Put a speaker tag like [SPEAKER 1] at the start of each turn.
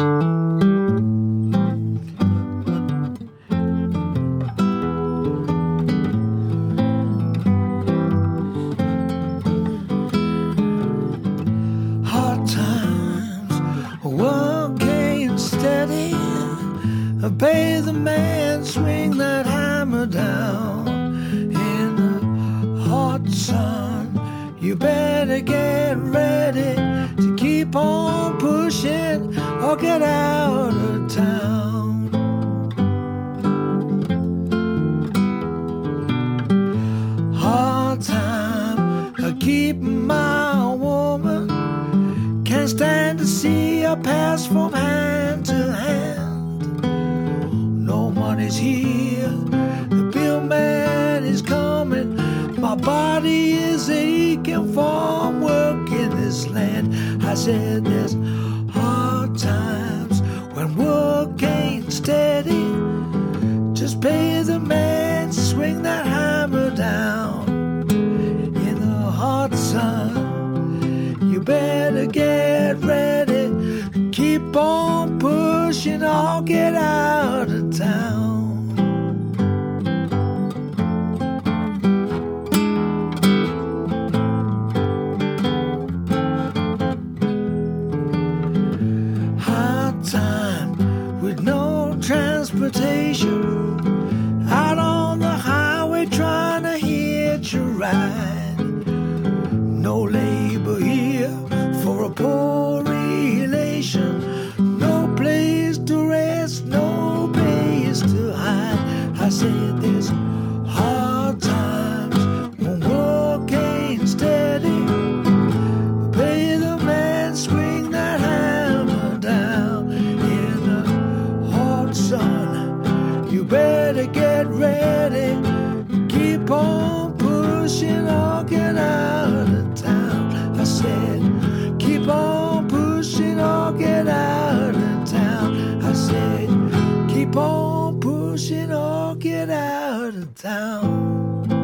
[SPEAKER 1] hard times. Work ain't steady. Pay the man, swing that hammer down in the hot sun. You better get ready to keep on pushing get out of town. Hard time, I keep my woman. Can't stand to see her pass from hand to hand. No money's here, the bill man is coming. My body is aching from work in this land. I said there's steady. Just pay the man, swing that hammer down in the hot sun. You better get ready. Keep on pushing, I'll get out of town. Transportation. Out on the highway trying to hitch a ride. No Better get ready. Keep on pushing or get out of town. I said, keep on pushing or get out of town. I said, keep on pushing or get out of town.